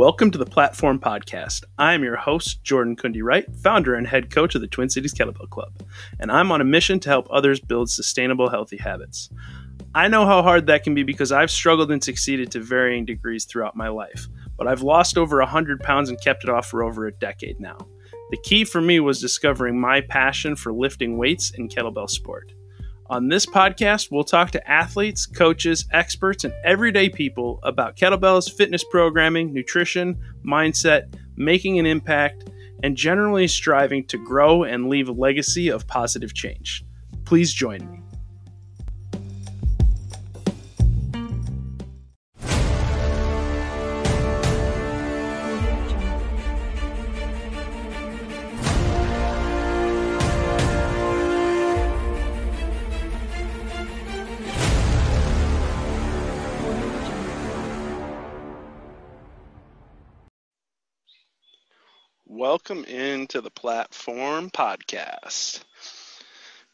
Welcome to the Platform Podcast. I'm your host, Jordan Kundi Wright, founder and head coach of the Twin Cities Kettlebell Club, and I'm on a mission to help others build sustainable, healthy habits. I know how hard that can be because I've struggled and succeeded to varying degrees throughout my life, but I've lost over 100 pounds and kept it off for over a decade now. The key for me was discovering my passion for lifting weights and kettlebell sport. On this podcast, we'll talk to athletes, coaches, experts, and everyday people about kettlebells, fitness programming, nutrition, mindset, making an impact, and generally striving to grow and leave a legacy of positive change. Please join me. Welcome into the Platform Podcast.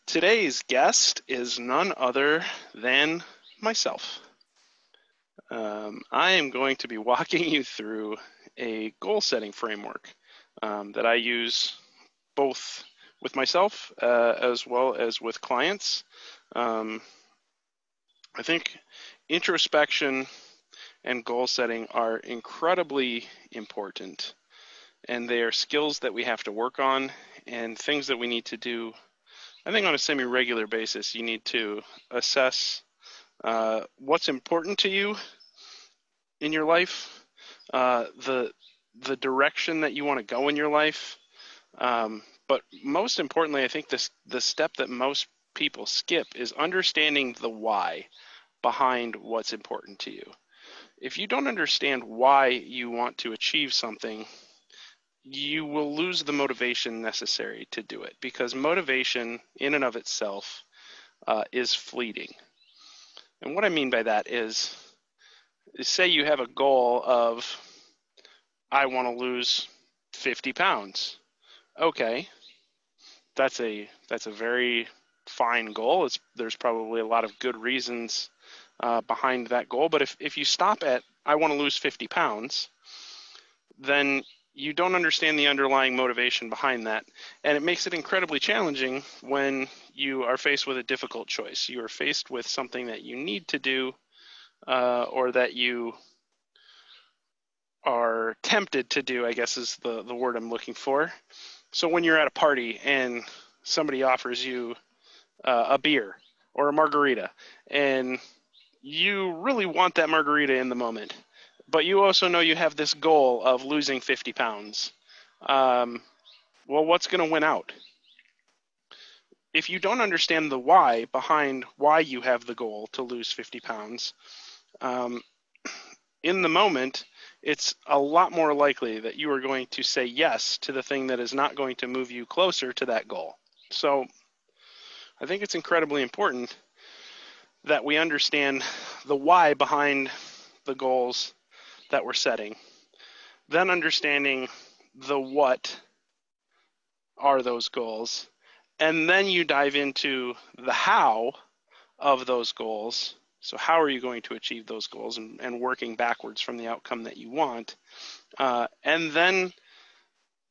Today's guest is none other than myself. Um, I am going to be walking you through a goal setting framework um, that I use both with myself uh, as well as with clients. Um, I think introspection and goal setting are incredibly important and they are skills that we have to work on and things that we need to do. I think on a semi regular basis, you need to assess uh, what's important to you in your life, uh, the the direction that you want to go in your life, um, but most importantly, I think this the step that most people skip is understanding the why behind what's important to you. If you don't understand why you want to achieve something, you will lose the motivation necessary to do it because motivation in and of itself uh, is fleeting. And what I mean by that is, is say you have a goal of, I want to lose 50 pounds. Okay, that's a that's a very fine goal. It's, there's probably a lot of good reasons uh, behind that goal. But if, if you stop at I want to lose 50 pounds, then you don't understand the underlying motivation behind that. And it makes it incredibly challenging when you are faced with a difficult choice. You are faced with something that you need to do uh, or that you are tempted to do, I guess is the, the word I'm looking for. So when you're at a party and somebody offers you uh, a beer or a margarita and you really want that margarita in the moment but you also know you have this goal of losing 50 pounds. Um, well, what's going to win out? If you don't understand the why behind why you have the goal to lose 50 pounds, um, in the moment, it's a lot more likely that you are going to say yes to the thing that is not going to move you closer to that goal. So I think it's incredibly important that we understand the why behind the goals that we're setting. Then understanding the what are those goals. And then you dive into the how of those goals. So, how are you going to achieve those goals and, and working backwards from the outcome that you want? Uh, and then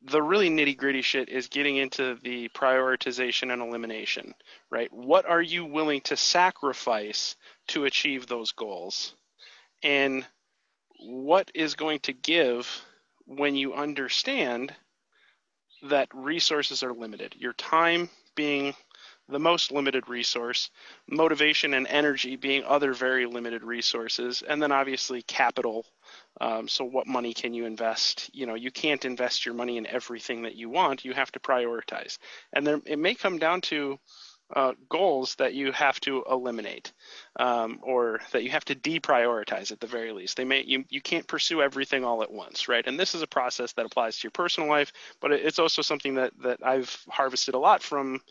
the really nitty gritty shit is getting into the prioritization and elimination, right? What are you willing to sacrifice to achieve those goals? And what is going to give when you understand that resources are limited. Your time being the most limited resource, motivation and energy being other very limited resources, and then obviously capital. Um, so, what money can you invest? You know, you can't invest your money in everything that you want. You have to prioritize, and there, it may come down to uh, goals that you have to eliminate um, or that you have to deprioritize at the very least. They may you, you can't pursue everything all at once, right? And this is a process that applies to your personal life, but it's also something that that I've harvested a lot from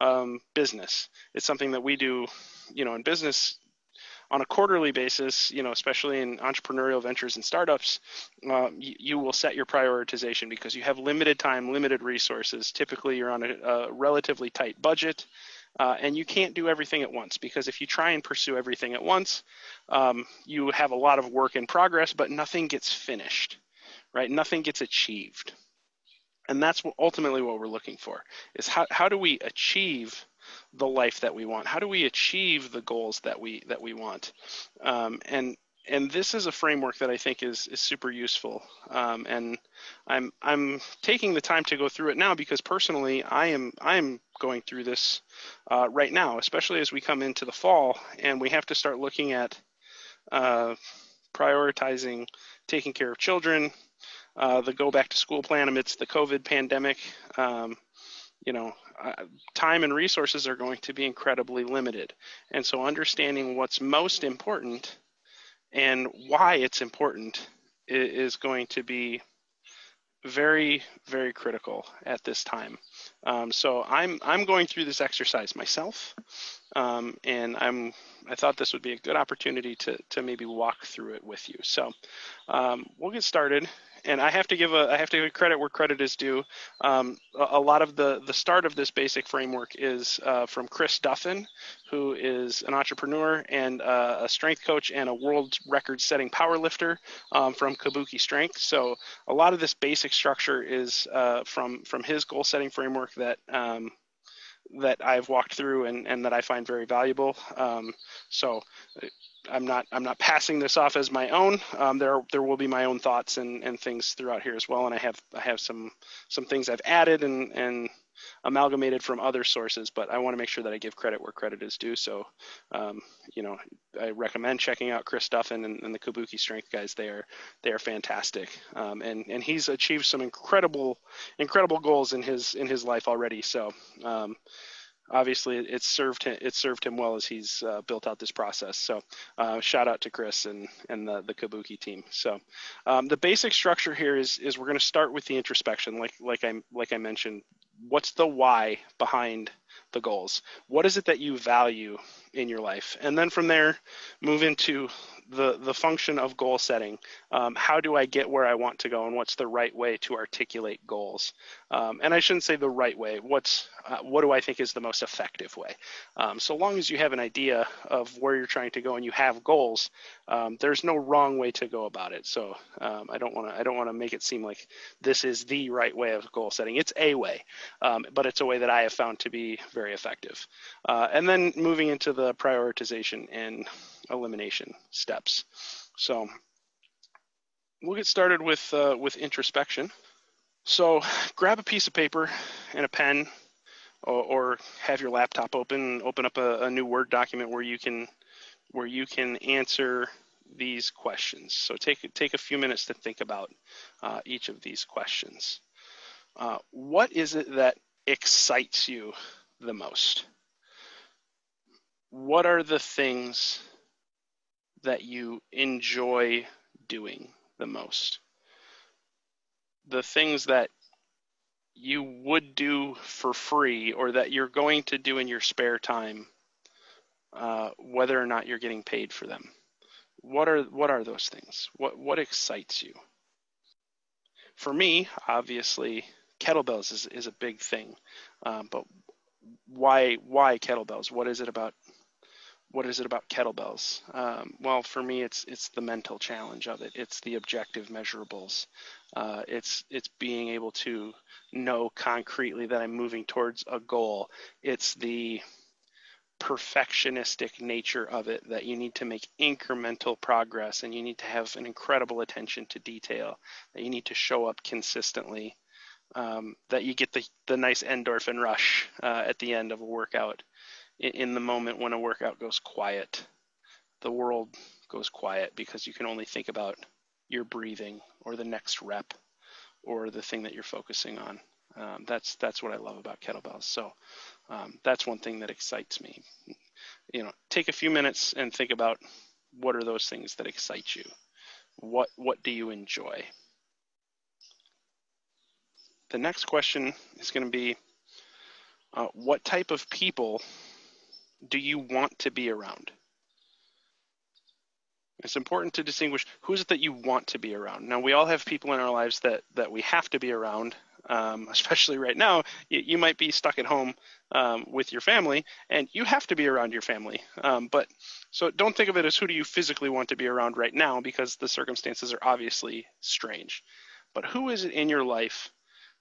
um, business. It's something that we do, you know, in business on a quarterly basis, you know, especially in entrepreneurial ventures and startups, uh, you, you, will set your prioritization because you have limited time, limited resources. Typically, you're on a, a relatively tight budget. Uh, and you can't do everything at once because if you try and pursue everything at once, um, you have a lot of work in progress, but nothing gets finished. right? Nothing gets achieved. And that's ultimately what we're looking for is how, how do we achieve the life that we want? How do we achieve the goals that we that we want? Um, and and this is a framework that I think is is super useful. Um, and I'm I'm taking the time to go through it now because personally I am I am going through this uh, right now, especially as we come into the fall and we have to start looking at uh, prioritizing taking care of children, uh, the go back to school plan amidst the COVID pandemic. Um, you know, uh, time and resources are going to be incredibly limited. And so understanding what's most important and why it's important is going to be very very critical at this time. Um, so i'm i'm going through this exercise myself um, and i'm i thought this would be a good opportunity to to maybe walk through it with you. So um, we'll get started and I have to give a I have to give credit where credit is due. Um, a, a, lot of the the start of this basic framework is uh, from Chris Duffin, who is an entrepreneur and uh, a strength coach and a world record setting power lifter um, from Kabuki Strength. So a lot of this basic structure is uh, from from his goal setting framework that. Um, that I've walked through and, and that I find very valuable. Um, so I'm not I'm not passing this off as my own. Um, there there will be my own thoughts and, and things throughout here as well, and I have I have some some things I've added and and amalgamated from other sources, but I want to make sure that I give credit where credit is due. So, um, you know, I recommend checking out Chris Duffin and, and, the Kabuki Strength guys. They are they are fantastic, um, and and he's achieved some incredible incredible goals in his in his life already. So. Um, obviously it served him it served him well as he's uh, built out this process. So uh, shout out to Chris and and the the Kabuki team. So um, the basic structure here is is we're going to start with the introspection, like like I like I mentioned. What's the why behind the goals? What is it that you value in your life? And then from there, move into the the function of goal setting. Um, how do I get where I want to go, and what's the right way to articulate goals? Um, and I shouldn't say the right way. What's uh, what do I think is the most effective way? Um, so long as you have an idea of where you're trying to go and you have goals, um, there's no wrong way to go about it. So um, I don't want to I don't want to make it seem like this is the right way of goal setting. It's a way, um, but it's a way that I have found to be very effective. Uh, and then moving into the prioritization and elimination steps. So we'll get started with uh, with introspection. So grab a piece of paper and a pen, or, or have your laptop open. Open up a, a, new Word document where you can where you can answer these questions. So take take a few minutes to think about uh, each of these questions. Uh, what is it that excites you the most? What are the things that you enjoy doing the most? The things that you would do for free or that you're going to do in your spare time, uh, whether or not you're getting paid for them. What are what are those things? What what excites you? For me, obviously, kettlebells is, is a big thing, um, but why why kettlebells? What is it about what is it about kettlebells? Um, well, for me, it's it's the mental challenge of it. It's the objective measurables. Uh, it's it's being able to know concretely that I'm moving towards a goal. It's the perfectionistic nature of it that you need to make incremental progress and you need to have an incredible attention to detail. That you need to show up consistently. Um, that you get the the nice endorphin rush uh, at the end of a workout in the moment when a workout goes quiet, the world goes quiet because you can only think about your breathing or the next rep or the thing that you're focusing on. Um, that's that's what I love about kettlebells. So um, that's one thing that excites me. You know, take a few minutes and think about what are those things that excite you. What what do you enjoy? The next question is going to be, uh, what type of people do you want to be around? It's important to distinguish who is it that you want to be around. Now, we all have people in our lives that that we have to be around. Um, especially right now, you, you, might be stuck at home um, with your family, and you have to be around your family. Um, but so don't think of it as who do you physically want to be around right now, because the circumstances are obviously strange. but who is it in your life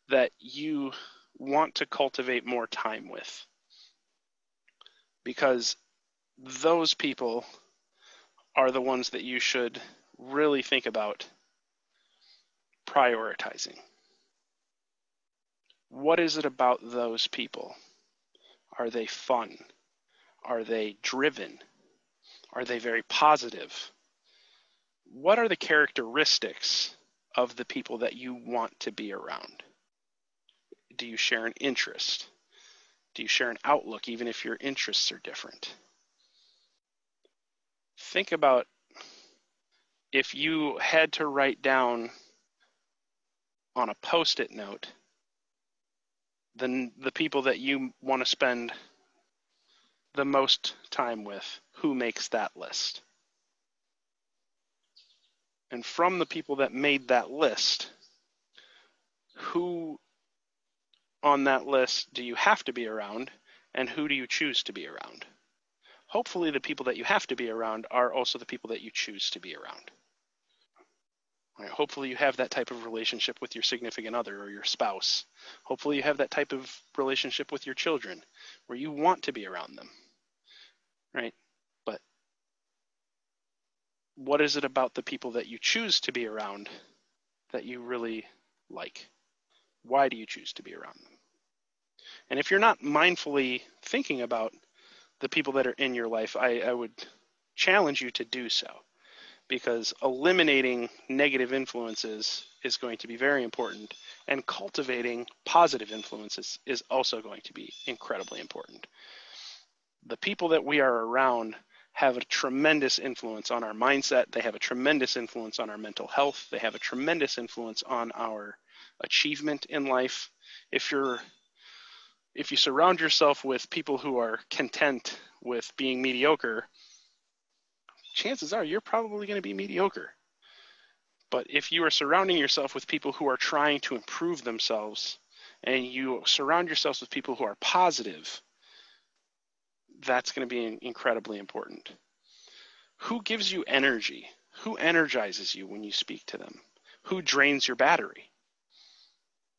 that you want to cultivate more time with? Because those people are the ones that you should really think about prioritizing. What is it about those people? Are they fun? Are they driven? Are they very positive? What are the characteristics of the people that you want to be around? Do you share an interest? Do you share an outlook, even if your interests are different? Think about if you had to write down on a post it note then the people that you want to spend the most time with, who makes that list? And from the people that made that list, who on that list do you have to be around and who do you choose to be around? Hopefully, the people that you have to be around are also the people that you choose to be around. Right? Hopefully, you have that type of relationship with your significant other or your spouse. Hopefully, you have that type of relationship with your children where you want to be around them. Right? But what is it about the people that you choose to be around that you really like? Why do you choose to be around them? And if you're not mindfully thinking about the people that are in your life, I, I would challenge you to do so because eliminating negative influences is going to be very important and cultivating positive influences is also going to be incredibly important. The people that we are around have a tremendous influence on our mindset. They have a tremendous influence on our mental health. They have a tremendous influence on our achievement in life. If you're if you surround yourself with people who are content with being mediocre, chances are you're probably going to be mediocre. But if you are surrounding yourself with people who are trying to improve themselves and you surround yourselves with people who are positive, that's going to be incredibly important. Who gives you energy? Who energizes you when you speak to them? Who drains your battery?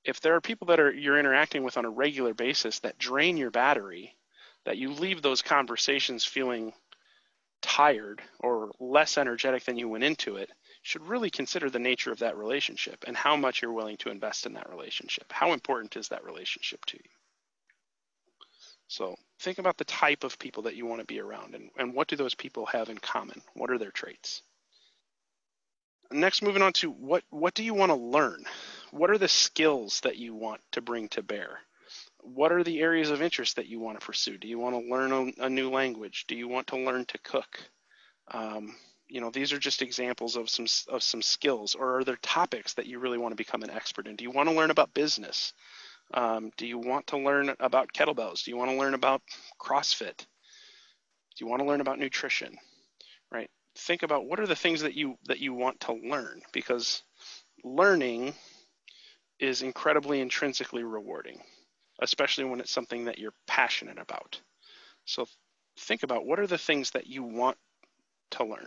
If there are people that are you're interacting with on a regular basis that drain your battery, that you leave those conversations feeling tired or less energetic than you went into it, should really consider the nature of that relationship and how much you're willing to invest in that relationship. How important is that relationship to you? So think about the type of people that you want to be around and, and what do those people have in common? What are their traits? Next, moving on to what, what do you want to learn? What are the skills that you want to bring to bear? what are the areas of interest that you want to pursue? Do you want to learn a, a new language? Do you want to learn to cook? Um, you know, these are just examples of some of some skills. Or are there topics that you really want to become an expert in? Do you want to learn about business? Um, do you want to learn about kettlebells? Do you want to learn about CrossFit? Do you want to learn about nutrition? Right. Think about what are the things that you that you want to learn because learning is incredibly intrinsically rewarding especially when it's something that you're passionate about. So think about what are the things that you want to learn.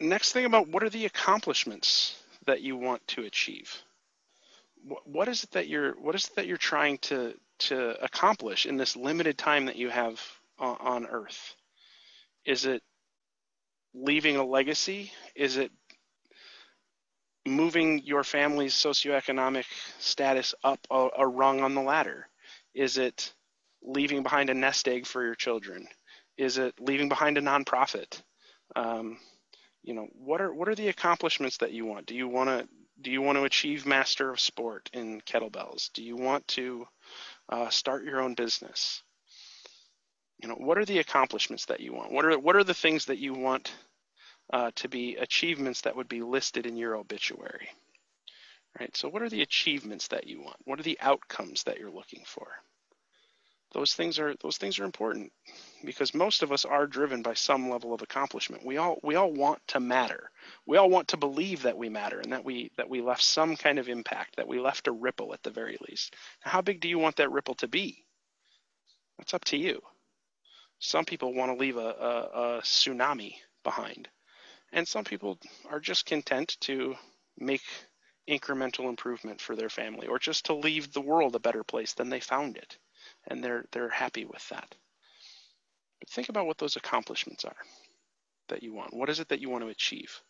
Next thing about what are the accomplishments that you want to achieve? What is it that you're what is it that you're trying to to accomplish in this limited time that you have on earth? Is it leaving a legacy? Is it moving your family's socioeconomic status up a, a, rung on the ladder? Is it leaving behind a nest egg for your children? Is it leaving behind a nonprofit? Um, you know, what are what are the accomplishments that you want? Do you want to do you want to achieve master of sport in kettlebells? Do you want to uh, start your own business? You know, what are the accomplishments that you want? What are what are the things that you want uh, to be achievements that would be listed in your obituary. Right? So what are the achievements that you want? What are the outcomes that you're looking for? Those things are those things are important because most of us are driven by some level of accomplishment. We all we all want to matter. We all want to believe that we matter and that we that we left some kind of impact, that we left a ripple at the very least. Now, how big do you want that ripple to be? That's up to you. Some people want to leave a, a, a tsunami behind. And some people are just content to make incremental improvement for their family or just to leave the world a better place than they found it. And they're they're happy with that. But think about what those accomplishments are that you want. What is it that you want to achieve?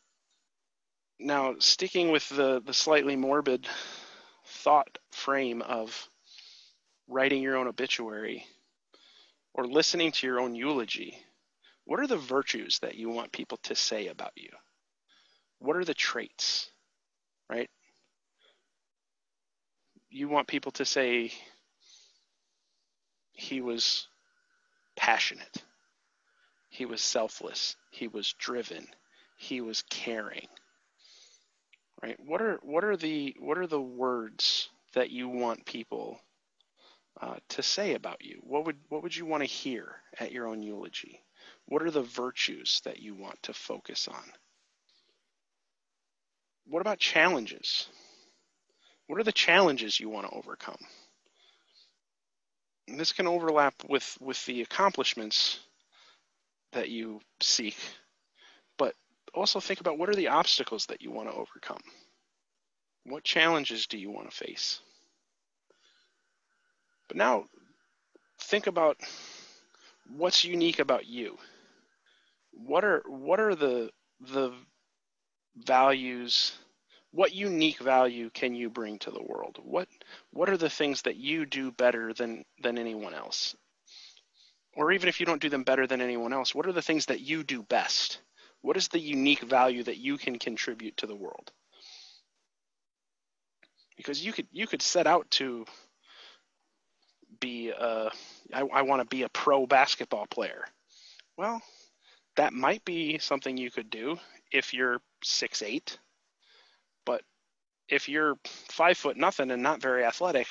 Now sticking with the the slightly morbid thought frame of writing your own obituary or listening to your own eulogy what are the virtues that you want people to say about you what are the traits right you want people to say he was passionate, he was selfless, he was driven, he was caring. Right? What are what are the what are the words that you want people uh, to say about you? What would what would you want to hear at your own eulogy? What are the virtues that you want to focus on? What about challenges? What are the challenges you want to overcome? And this can overlap with, with the accomplishments that you seek, but also think about what are the obstacles that you want to overcome? What challenges do you want to face? But now think about what's unique about you. What are what are the the values what unique value can you bring to the world? What what are the things that you do better than than anyone else? Or even if you don't do them better than anyone else, what are the things that you do best? What is the unique value that you can contribute to the world? Because you could you could set out to be a, I, I want to be a pro basketball player. Well, that might be something you could do if you're six eight But if you're five foot nothing and not very athletic,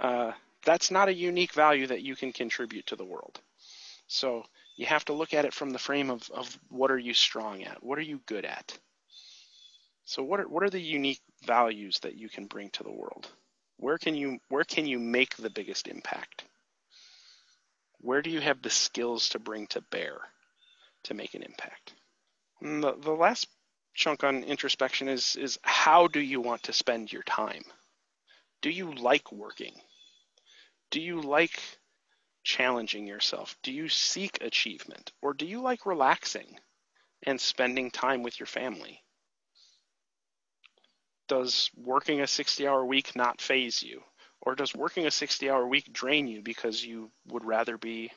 uh, that's not a unique value that you can contribute to the world. So you have to look at it from the frame of, of what are you strong at? What are you good at? So what are, what are the unique values that you can bring to the world? Where can you where can you make the biggest impact? Where do you have the skills to bring to bear to make an impact? And the, the last chunk on introspection is is how do you want to spend your time? Do you like working? Do you like challenging yourself? Do you seek achievement or do you like relaxing and spending time with your family? Does working a 60-hour week not phase you? Or does working a 60-hour week drain you because you would rather be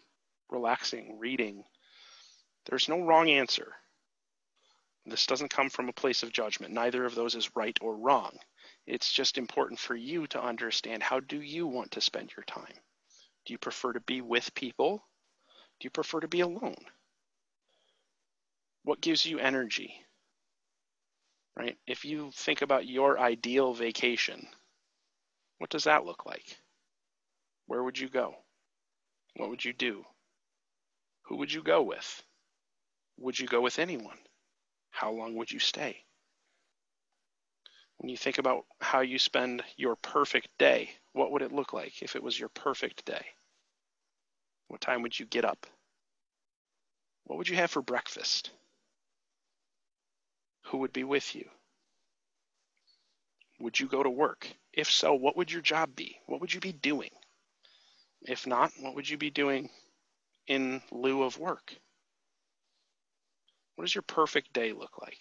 relaxing, reading? There's no wrong answer. This doesn't come from a place of judgment. Neither of those is right or wrong. It's just important for you to understand how do you want to spend your time? Do you prefer to be with people? Do you prefer to be alone? What gives you energy? Right? If you think about your ideal vacation, what does that look like? Where would you go? What would you do? Who would you go with? Would you go with anyone? how long would you stay? When you think about how you spend your perfect day, what would it look like if it was your perfect day? What time would you get up? What would you have for breakfast? Who would be with you? Would you go to work? If so, what would your job be? What would you be doing? If not, what would you be doing in lieu of work? What does your perfect day look like?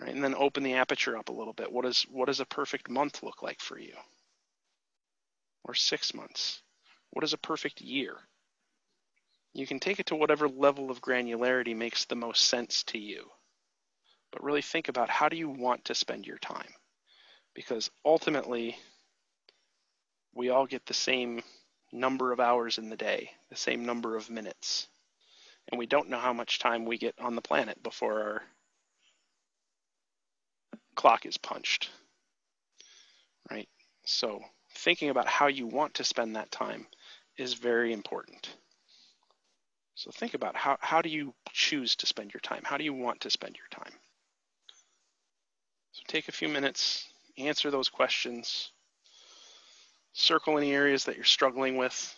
Right, and then open the aperture up a little bit. What does what does a perfect month look like for you? Or six months? What is a perfect year? You can take it to whatever level of granularity makes the most sense to you. But really think about how do you want to spend your time? Because ultimately, we all get the same number of hours in the day, the same number of minutes and we don't know how much time we get on the planet before our clock is punched. Right? So thinking about how you want to spend that time is very important. So think about how, how do you choose to spend your time? How do you want to spend your time? So take a few minutes, answer those questions, circle any areas that you're struggling with.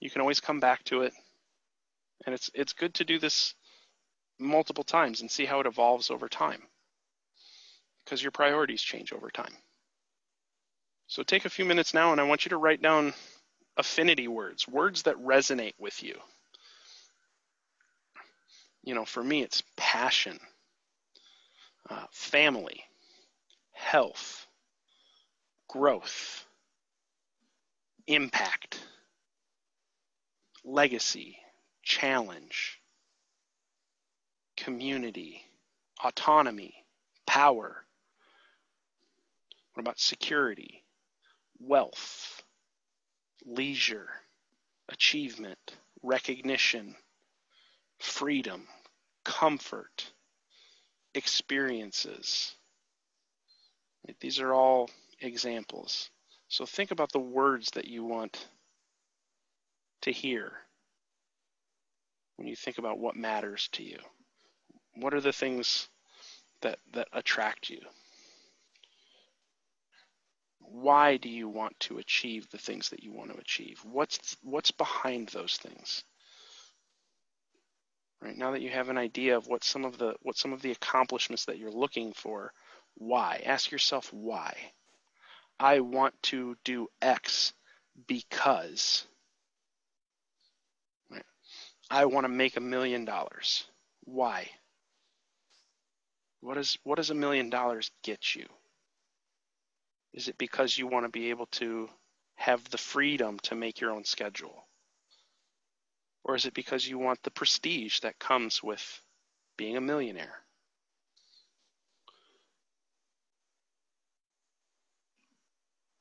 You can always come back to it and it's it's good to do this multiple times and see how it evolves over time. because your priorities change over time. So take a few minutes now and I want you to write down affinity words, words that resonate with you. You know, for me, it's passion, uh, family, health, growth, impact, legacy, challenge, community, autonomy, power. What about security, wealth, leisure, achievement, recognition, freedom, comfort, experiences? These are all examples. So think about the words that you want to hear when you think about what matters to you. What are the things that, that attract you? Why do you want to achieve the things that you want to achieve? What's what's behind those things? Right now that you have an idea of what some of the what some of the accomplishments that you're looking for, why? Ask yourself why. I want to do X because? I want to make a million dollars. Why? What is what does a million dollars get you? Is it because you want to be able to have the freedom to make your own schedule? Or is it because you want the prestige that comes with being a millionaire?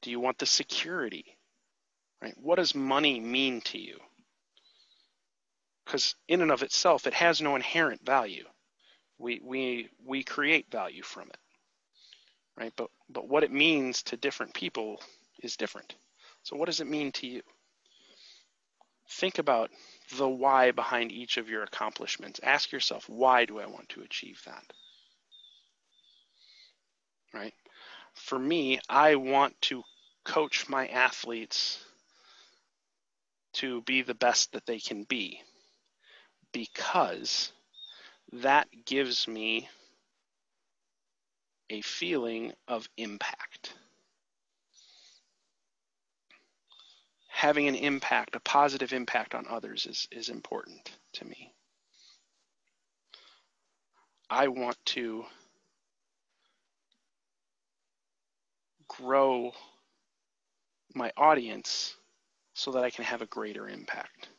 Do you want the security? Right? What does money mean to you? Because in and of itself, it has no inherent value. We we we create value from it, right? But but what it means to different people is different. So what does it mean to you? Think about the why behind each of your accomplishments. Ask yourself, why do I want to achieve that? Right? For me, I want to coach my athletes to be the best that they can be because that gives me a feeling of impact. Having an impact, a positive impact on others is, is important to me. I want to grow my audience so that I can have a greater impact.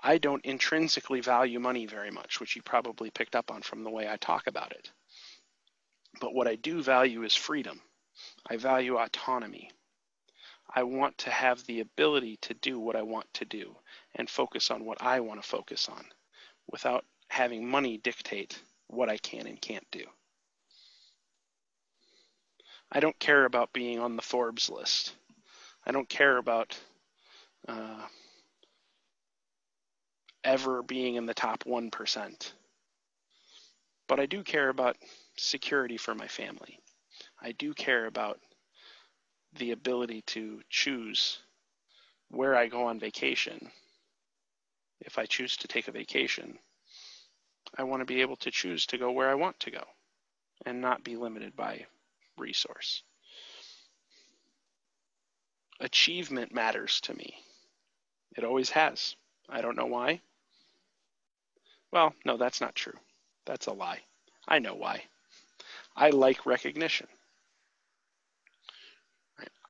I don't intrinsically value money very much, which you probably picked up on from the way I talk about it. But what I do value is freedom. I value autonomy. I want to have the ability to do what I want to do and focus on what I want to focus on without having money dictate what I can and can't do. I don't care about being on the Forbes list. I don't care about uh, ever being in the top 1%. But I do care about security for my family. I do care about the ability to choose where I go on vacation. If I choose to take a vacation, I want to be able to choose to go where I want to go and not be limited by resource. Achievement matters to me. It always has. I don't know why. Well, no, that's not true. That's a lie. I know why. I like recognition.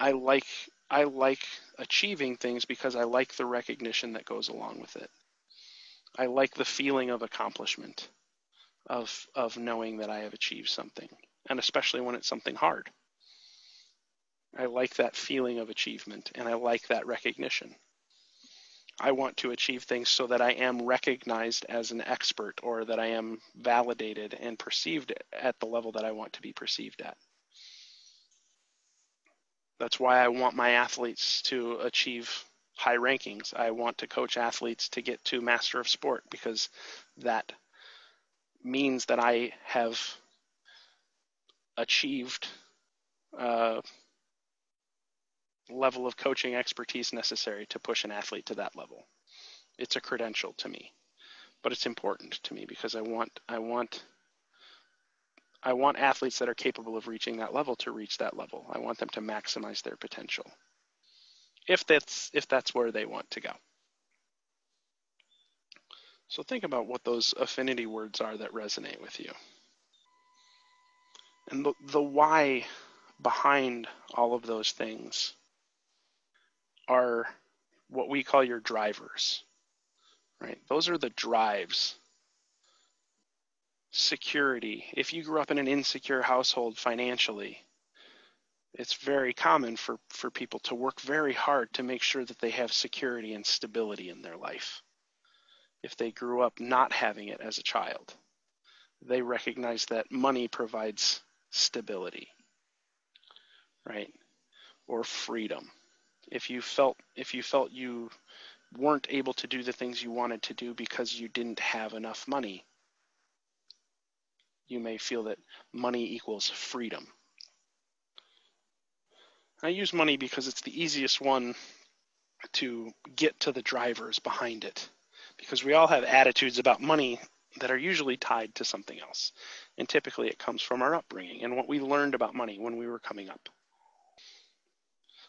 I like I like achieving things because I like the recognition that goes along with it. I like the feeling of accomplishment, of of knowing that I have achieved something, and especially when it's something hard. I like that feeling of achievement and I like that recognition. I want to achieve things so that I am recognized as an expert or that I am validated and perceived at the level that I want to be perceived at. That's why I want my athletes to achieve high rankings. I want to coach athletes to get to master of sport because that means that I have achieved uh, level of coaching expertise necessary to push an athlete to that level. It's a credential to me, but it's important to me because I want I want I want athletes that are capable of reaching that level to reach that level. I want them to maximize their potential. If that's if that's where they want to go. So think about what those affinity words are that resonate with you. And the, the why behind all of those things are what we call your drivers, right? Those are the drives. Security. If you grew up in an insecure household financially, it's very common for, for people to work very hard to make sure that they have security and stability in their life. If they grew up not having it as a child, they recognize that money provides stability, right? Or freedom. If you felt if you felt you weren't able to do the things you wanted to do because you didn't have enough money, you may feel that money equals freedom. I use money because it's the easiest one to get to the drivers behind it. Because we all have attitudes about money that are usually tied to something else. And typically it comes from our upbringing and what we learned about money when we were coming up.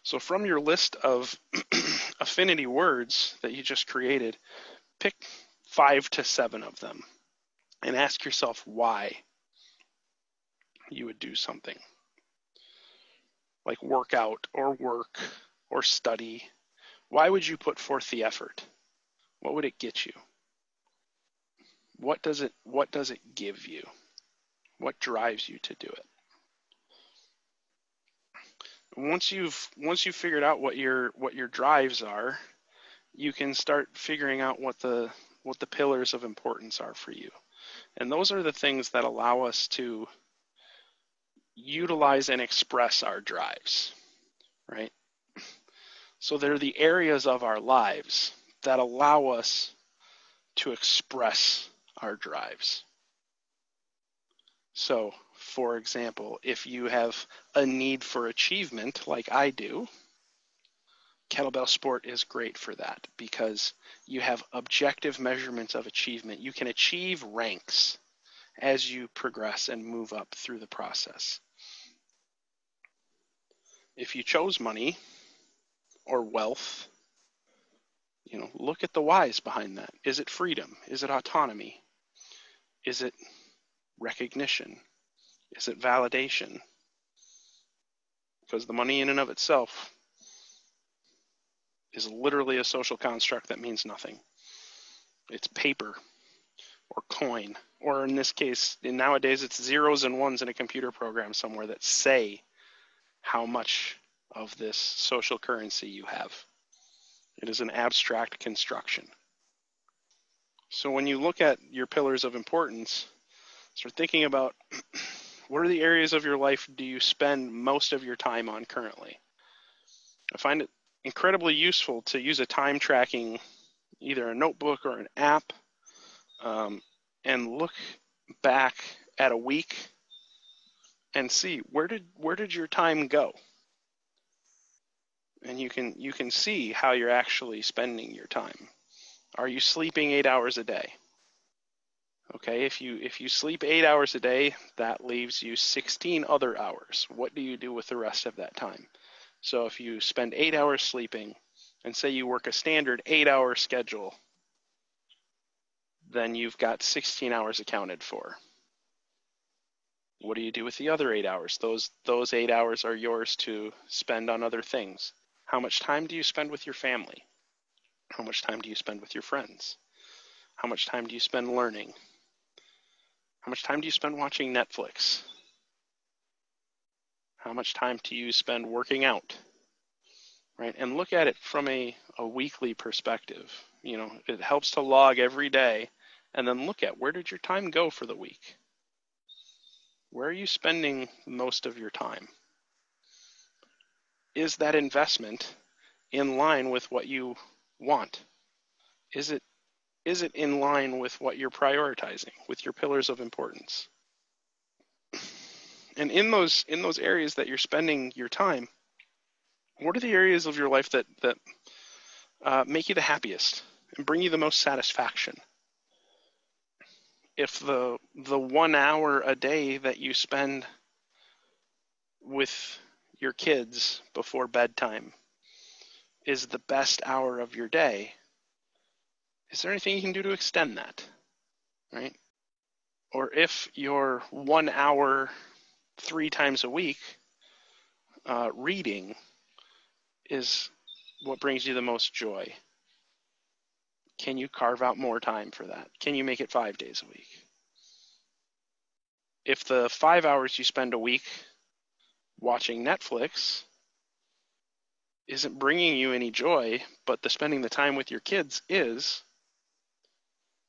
So from your list of affinity words that you just created, pick five to seven of them and ask yourself why you would do something like work out or work or study. Why would you put forth the effort? What would it get you? What does it what does it give you? What drives you to do it? Once you've once you've figured out what your what your drives are, you can start figuring out what the what the pillars of importance are for you. And those are the things that allow us to utilize and express our drives, right? So they're the areas of our lives that allow us to express our drives. So, for example, if you have a need for achievement like I do, kettlebell sport is great for that because you have objective measurements of achievement. You can achieve ranks as you progress and move up through the process. If you chose money or wealth you know, look at the whys behind that. Is it freedom? Is it autonomy? Is it recognition? Is it validation? Because the money in and of itself is literally a social construct that means nothing. It's paper or coin, or in this case, in nowadays, it's zeros and ones in a computer program somewhere that say how much of this social currency you have. It is an abstract construction. So when you look at your pillars of importance, start thinking about what are the areas of your life do you spend most of your time on currently? I find it incredibly useful to use a time tracking, either a notebook or an app, um, and look back at a week and see where did where did your time go? and you can you can see how you're actually spending your time. Are you sleeping 8 hours a day? Okay, if you if you sleep 8 hours a day, that leaves you 16 other hours. What do you do with the rest of that time? So if you spend 8 hours sleeping and say you work a standard 8-hour schedule, then you've got 16 hours accounted for. What do you do with the other 8 hours? Those those 8 hours are yours to spend on other things. How much time do you spend with your family? How much time do you spend with your friends? How much time do you spend learning? How much time do you spend watching Netflix? How much time do you spend working out? Right? And look at it from a, a weekly perspective. You know, it helps to log every day and then look at where did your time go for the week? Where are you spending most of your time? is that investment in line with what you want? Is it is it in line with what you're prioritizing, with your pillars of importance? And in those in those areas that you're spending your time, what are the areas of your life that that uh, make you the happiest? and bring you the most satisfaction. If the the one hour a day that you spend with your kids before bedtime is the best hour of your day, is there anything you can do to extend that? Right? Or if your one hour three times a week uh, reading is what brings you the most joy, can you carve out more time for that? Can you make it five days a week? If the five hours you spend a week watching Netflix isn't bringing you any joy, but the spending the time with your kids is,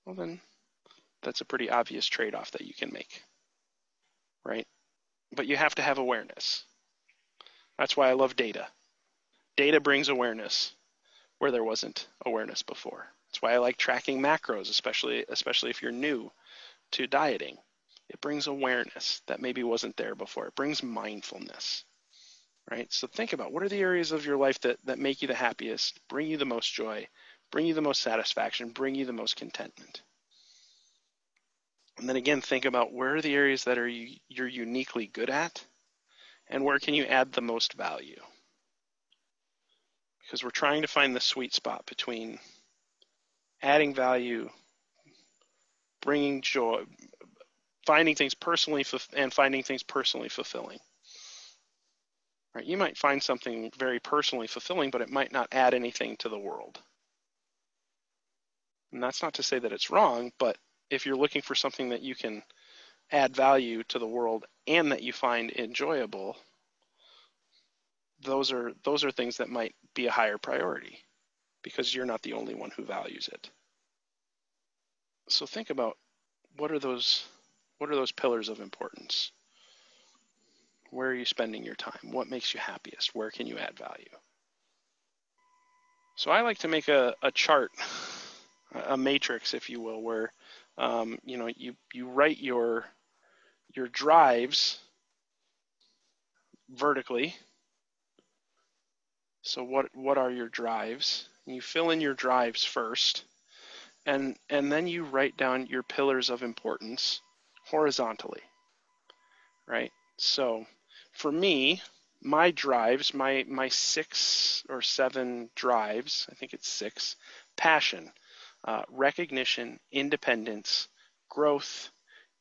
well, then that's a pretty obvious trade off that you can make. Right? But you have to have awareness. That's why I love data. Data brings awareness where there wasn't awareness before. That's why I like tracking macros, especially especially if you're new to dieting. It brings awareness that maybe wasn't there before. It brings mindfulness. Right? So think about what are the areas of your life that, that make you the happiest, bring you the most joy, bring you the most satisfaction, bring you the most contentment. And then again, think about where are the areas that are you, you're uniquely good at, and where can you add the most value? Because we're trying to find the sweet spot between adding value, bringing joy, finding things personally and finding things personally fulfilling. Right? You might find something very personally fulfilling, but it might not add anything to the world. And that's not to say that it's wrong, but if you're looking for something that you can add value to the world and that you find enjoyable, those are those are things that might be a higher priority because you're not the only one who values it. So think about what are those what are those pillars of importance? Where are you spending your time? What makes you happiest? Where can you add value? So I like to make a, a chart, a matrix, if you will, where um, you know you you write your your drives vertically. So what what are your drives? You fill in your drives first, and and then you write down your pillars of importance horizontally. Right? So for me, my drives, my my six or seven drives, I think it's six, passion, uh, recognition, independence, growth,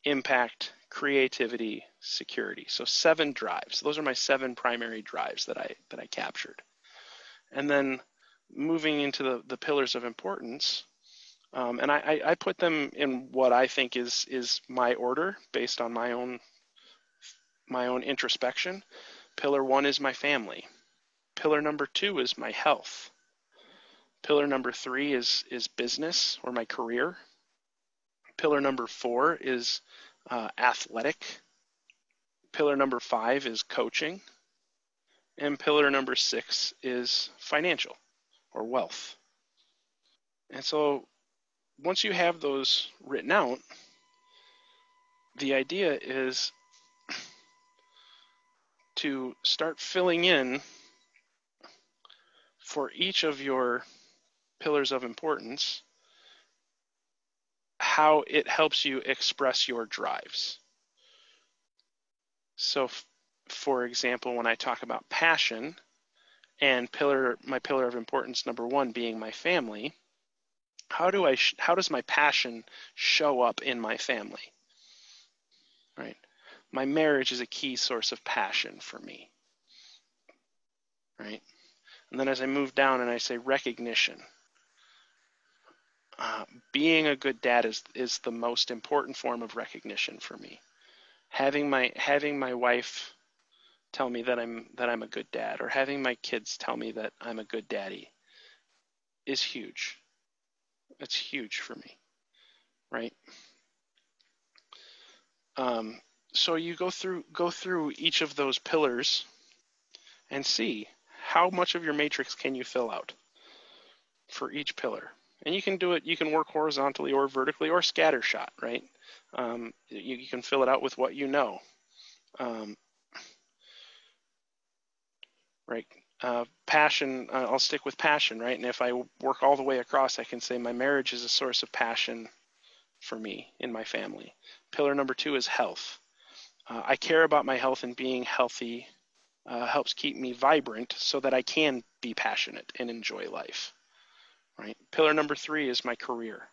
impact, creativity, security. So seven drives. Those are my seven primary drives that I that I captured. And then moving into the, the pillars of importance, um, and I, I put them in what I think is is my order based on my own my own introspection. Pillar one is my family. Pillar number two is my health. Pillar number three is is business or my career. Pillar number four is uh, athletic. Pillar number five is coaching. And pillar number six is financial or wealth. And so once you have those written out, the idea is to start filling in for each of your pillars of importance how it helps you express your drives. So, f- for example, when I talk about passion and pillar, my pillar of importance number one being my family, how do I, sh- how does my passion show up in my family? Right. My marriage is a key source of passion for me. Right. And then as I move down and I say recognition, uh, being a good dad is is the most important form of recognition for me. Having my having my wife tell me that I'm that I'm a good dad, or having my kids tell me that I'm a good daddy, is huge. It's huge for me, right? Um, so you go through go through each of those pillars and see how much of your matrix can you fill out for each pillar and you can do it. You can work horizontally or vertically or scatter shot, right? Um, you, you, can fill it out with what you know, um, right? uh, passion, uh, I'll stick with passion, right? And if I work all the way across, I can say my marriage is a source of passion for me in my family. Pillar number two is health. Uh, I care about my health and being healthy uh, helps keep me vibrant so that I can be passionate and enjoy life. Right. Pillar number three is my career.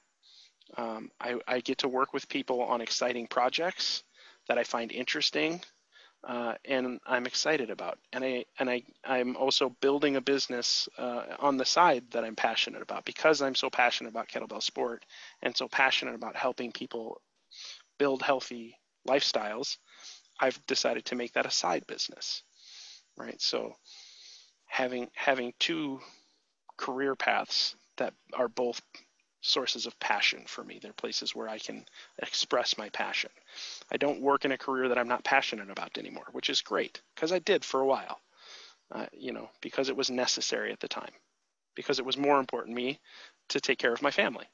Um, I, I, get to work with people on exciting projects that I find interesting uh, and I'm excited about. And I and I I'm also building a business uh, on the side that I'm passionate about because I'm so passionate about kettlebell sport and so passionate about helping people build healthy lifestyles. I've decided to make that a side business, right? So having having two career paths that are both sources of passion for me. They're places where I can express my passion. I don't work in a career that I'm not passionate about anymore, which is great because I did for a while. Uh, you know, because it was necessary at the time, because it was more important to me to take care of my family.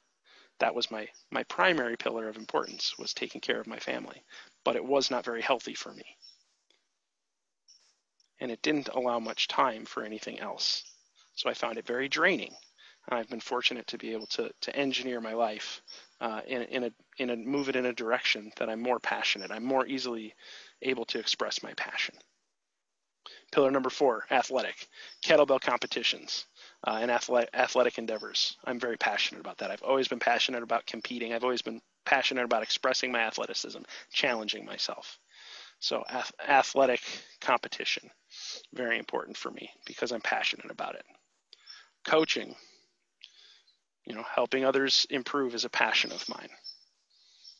That was my my primary pillar of importance was taking care of my family, but it was not very healthy for me. And it didn't allow much time for anything else. So I found it very draining I've been fortunate to be able to to engineer my life uh, in, in a in a move it in a direction that I'm more passionate. I'm more easily able to express my passion. Pillar number four: athletic, kettlebell competitions. Uh, and athletic, athletic endeavors. I'm very passionate about that. I've always been passionate about competing. I've always been passionate about expressing my athleticism, challenging myself. So ath- athletic competition, very important for me because I'm passionate about it. Coaching, you know, helping others improve is a passion of mine.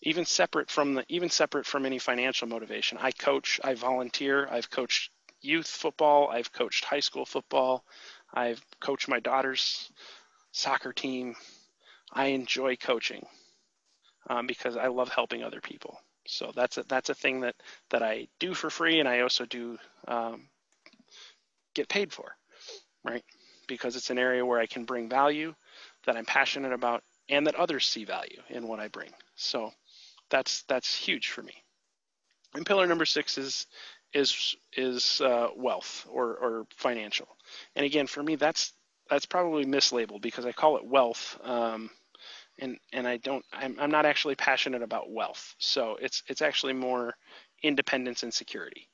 Even separate from the even separate from any financial motivation. I coach, I volunteer, I've coached youth football, I've coached high school football, I've coached my daughter's soccer team. I enjoy coaching um, because I love helping other people. So that's a, that's a thing that that I do for free, and I also do um, get paid for, right? Because it's an area where I can bring value that I'm passionate about and that others see value in what I bring. So that's that's huge for me. And pillar number six is is is uh, wealth or or financial. And again, for me, that's that's probably mislabeled because I call it wealth, um, and and I don't. I'm, I'm not actually passionate about wealth. So it's it's actually more independence and security.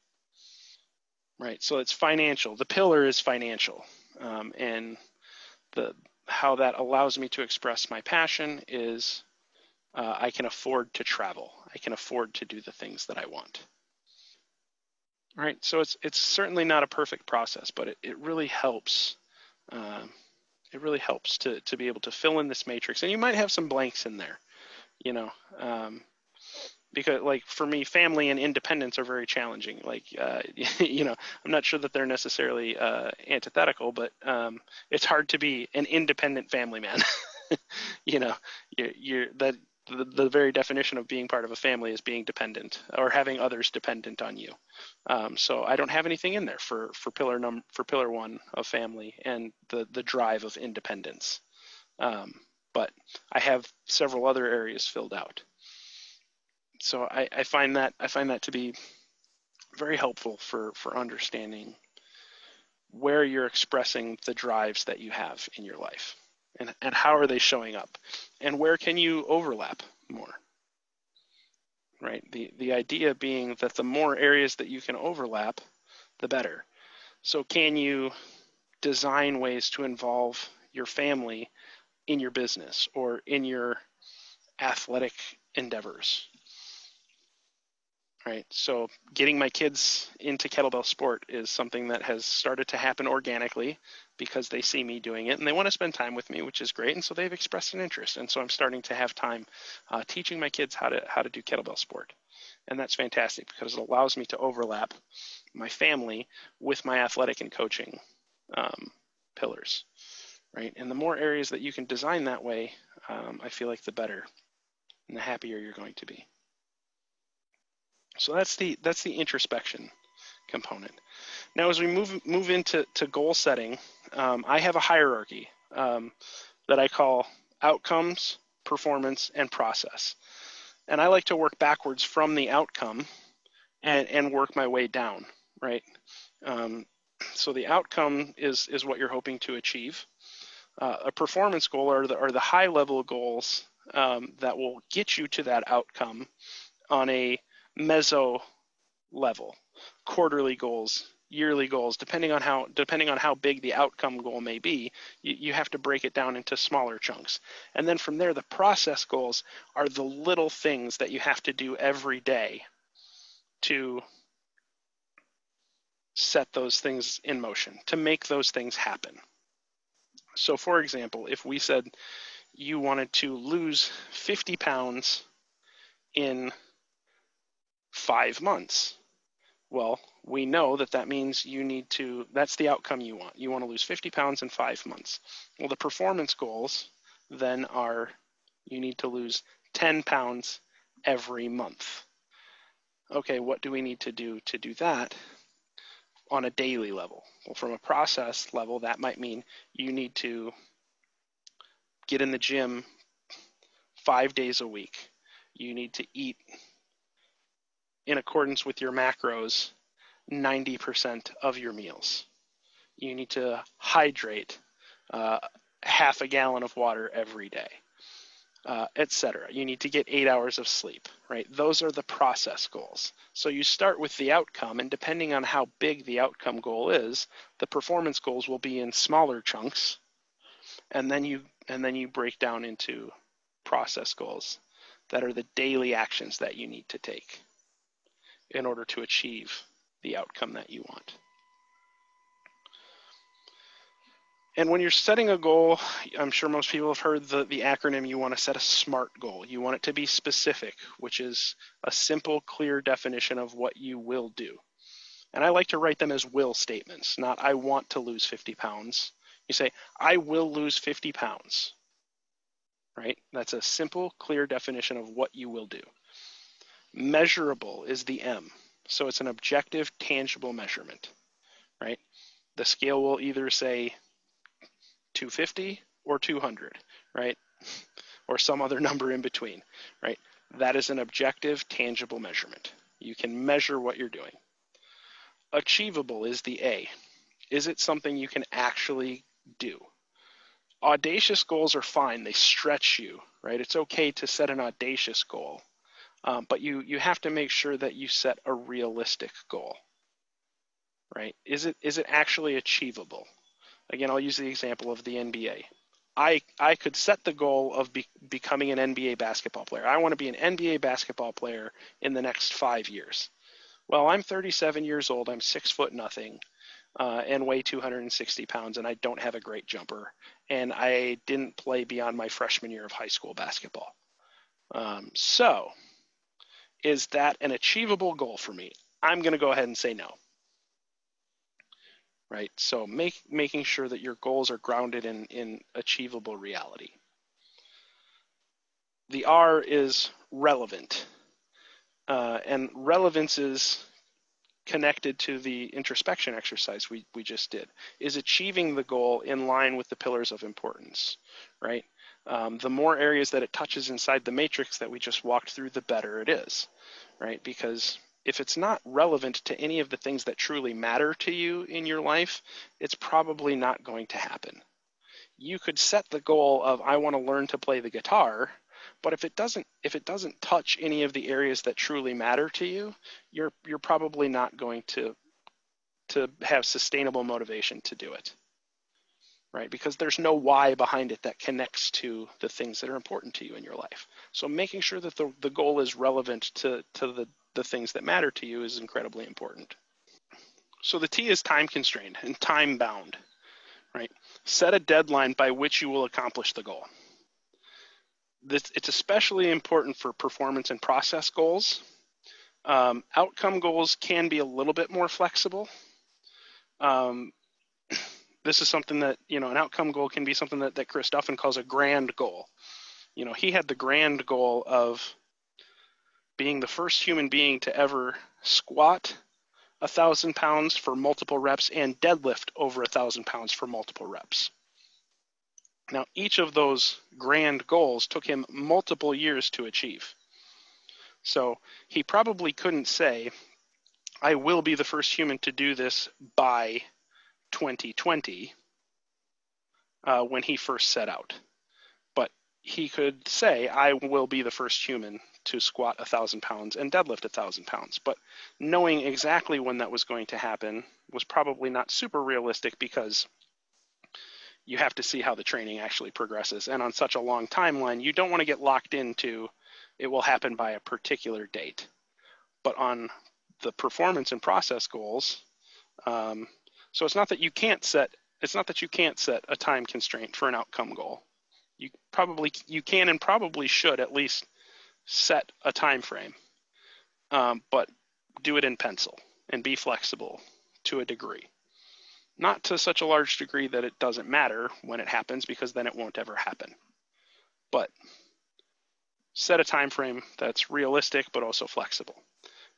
Right. So it's financial. The pillar is financial, um, and the how that allows me to express my passion is uh, I can afford to travel. I can afford to do the things that I want. All right, so it's it's certainly not a perfect process, but it, it really helps. Um, it really helps to to be able to fill in this matrix, and you might have some blanks in there, you know. Um, because like for me family and independence are very challenging. Like uh, you know i'm not sure that they're necessarily uh, antithetical but um, it's hard to be an independent family man. You know you're, you're that the, the, very definition of being part of a family is being dependent or having others dependent on you. Um, so i don't have anything in there for for pillar num for pillar one of family and the the drive of independence. Um, but i have several other areas filled out so I, I find that I find that to be very helpful for for understanding where you're expressing the drives that you have in your life and, and how are they showing up and where can you overlap more right? The the idea being that the more areas that you can overlap the better. So can you design ways to involve your family in your business or in your athletic endeavors right? So getting my kids into kettlebell sport is something that has started to happen organically because they see me doing it and they want to spend time with me, which is great. And so they've expressed an interest, and so I'm starting to have time uh, teaching my kids how to how to do kettlebell sport, and that's fantastic because it allows me to overlap my family with my athletic and coaching um, pillars, right? And the more areas that you can design that way, um, I feel like the better and the happier you're going to be. So that's the that's the introspection component. Now, as we move move into to goal setting, um, I have a hierarchy um, that I call outcomes, performance, and process. And I like to work backwards from the outcome and, and work my way down, right? Um, So the outcome is is what you're hoping to achieve. Uh, a performance goal are the, are the high level goals um, that will get you to that outcome on a meso level, quarterly goals, yearly goals, depending on how depending on how big the outcome goal may be, you, you have to break it down into smaller chunks. And then from there, the process goals are the little things that you have to do every day to set those things in motion, to make those things happen. So, for example, if we said you wanted to lose 50 pounds in five months, well, we know that that means you need to, that's the outcome you want. You want to lose 50 pounds in five months. Well, the performance goals then are you need to lose 10 pounds every month. Okay, what do we need to do to do that on a daily level? Well, from a process level, that might mean you need to get in the gym five days a week. You need to eat in accordance with your macros 90% of your meals. You need to hydrate uh, half a gallon of water every day, uh, etc. You need to get eight hours of sleep, right? Those are the process goals. So you start with the outcome, and depending on how big the outcome goal is, the performance goals will be in smaller chunks, and then you and then you break down into process goals that are the daily actions that you need to take in order to achieve the outcome that you want. And when you're setting a goal, I'm sure most people have heard the, the acronym you want to set a SMART goal. You want it to be specific, which is a simple, clear definition of what you will do. And I like to write them as will statements, not I want to lose 50 pounds. You say, I will lose 50 pounds. Right? That's a simple, clear definition of what you will do. Measurable is the M. So it's an objective, tangible measurement, right? The scale will either say 250 or 200, right? Or some other number in between, right? That is an objective, tangible measurement. You can measure what you're doing. Achievable is the A. Is it something you can actually do? Audacious goals are fine, they stretch you, right? It's okay to set an audacious goal um, but you you have to make sure that you set a realistic goal. Right? Is it is it actually achievable? Again, I'll use the example of the NBA. I I could set the goal of be, becoming an NBA basketball player. I want to be an NBA basketball player in the next five years. Well, I'm 37 years old. I'm six foot nothing. Uh, and weigh 260 pounds, and I don't have a great jumper, and I didn't play beyond my freshman year of high school basketball. Um, so, is that an achievable goal for me? I'm going to go ahead and say no. Right? So make, making sure that your goals are grounded in, in achievable reality. The R is relevant. Uh, and relevance is connected to the introspection exercise we, we just did. Is achieving the goal in line with the pillars of importance, right? Um, the more areas that it touches inside the matrix that we just walked through, the better it is, right? Because if it's not relevant to any of the things that truly matter to you in your life, it's probably not going to happen. You could set the goal of I want to learn to play the guitar, but if it doesn't if it doesn't touch any of the areas that truly matter to you, you're you're probably not going to to have sustainable motivation to do it right? Because there's no why behind it that connects to the things that are important to you in your life. So making sure that the, the goal is relevant to, to the, the things that matter to you is incredibly important. So the T is time constrained and time bound, right? Set a deadline by which you will accomplish the goal. This, it's especially important for performance and process goals. Um, outcome goals can be a little bit more flexible. Um, this is something that you know an outcome goal can be something that, that chris duffin calls a grand goal. You know he had the grand goal of being the first human being to ever squat a thousand pounds for multiple reps and deadlift over a thousand pounds for multiple reps. Now each of those grand goals took him multiple years to achieve. So he probably couldn't say i will be the first human to do this by 2020 uh, when he first set out. But he could say, I will be the first human to squat a thousand pounds and deadlift a thousand pounds. But knowing exactly when that was going to happen was probably not super realistic because you have to see how the training actually progresses. And on such a long timeline, you don't want to get locked into it will happen by a particular date. But on the performance and process goals, um, so it's not that you can't set it's not that you can't set a time constraint for an outcome goal. You probably you can and probably should at least set a time frame, um, but do it in pencil and be flexible to a degree. Not to such a large degree that it doesn't matter when it happens, because then it won't ever happen. But set a time frame that's realistic but also flexible.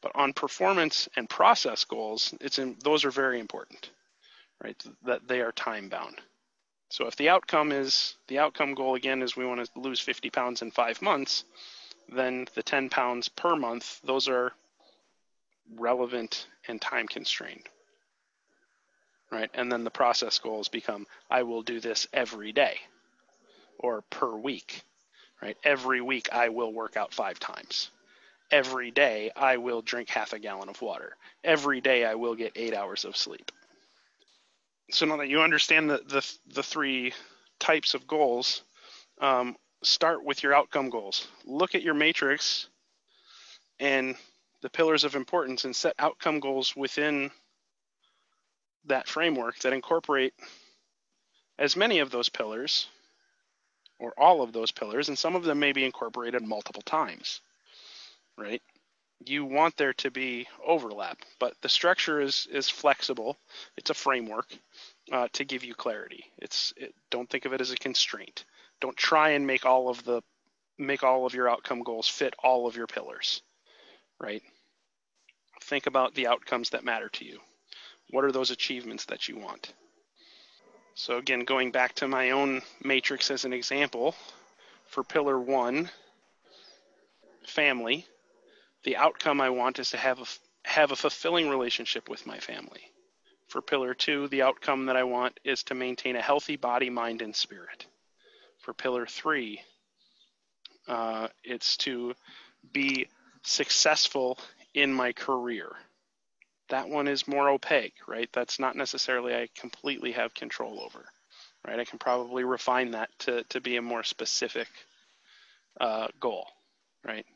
But on performance and process goals, it's in, those are very important, right? That they are time bound. So if the outcome is the outcome goal again is we want to lose 50 pounds in five months, then the 10 pounds per month, those are relevant and time constrained. Right? And then the process goals become I will do this every day or per week. Right? Every week I will work out five times. Every day I will drink half a gallon of water. Every day I will get eight hours of sleep. So now that you understand the, the, the three types of goals, um, start with your outcome goals. Look at your matrix and the pillars of importance and set outcome goals within that framework that incorporate as many of those pillars or all of those pillars, and some of them may be incorporated multiple times, right? You want there to be overlap, but the structure is is flexible. It's a framework uh, to give you clarity. It's it, don't think of it as a constraint. Don't try and make all of the make all of your outcome goals fit all of your pillars, right? Think about the outcomes that matter to you. What are those achievements that you want? So again, going back to my own matrix as an example, for pillar 1, family, the outcome I want is to have a have a fulfilling relationship with my family. For pillar 2, the outcome that I want is to maintain a healthy body, mind and spirit for pillar three. Uh, it's to be successful in my career. That one is more opaque, right? That's not necessarily I completely have control over, right? I can probably refine that to, to be a more specific uh, goal, right?